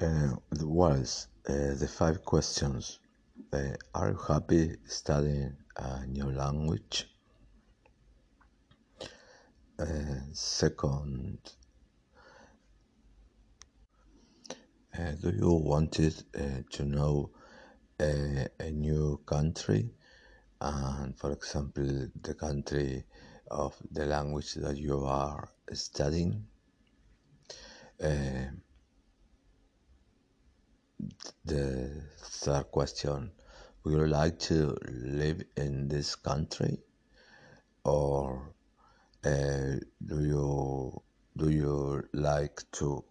Uh, was uh, the five questions. Uh, are you happy studying a new language? Uh, second, uh, do you wanted uh, to know a, a new country? And for example, the country of the language that you are studying. The third question Would you like to live in this country? Or uh, do you do you like to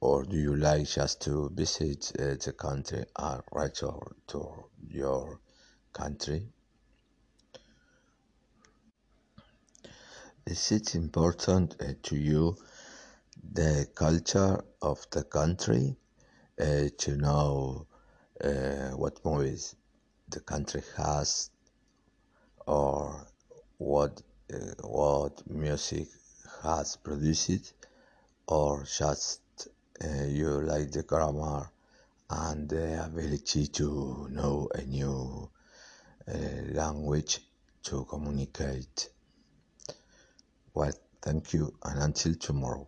or do you like just to visit uh, the country and return to your country? Is it important uh, to you the culture of the country uh, to know uh, what movies the country has or what uh, what music has produced or just uh, you like the grammar and the ability to know a new uh, language to communicate. Well thank you and until tomorrow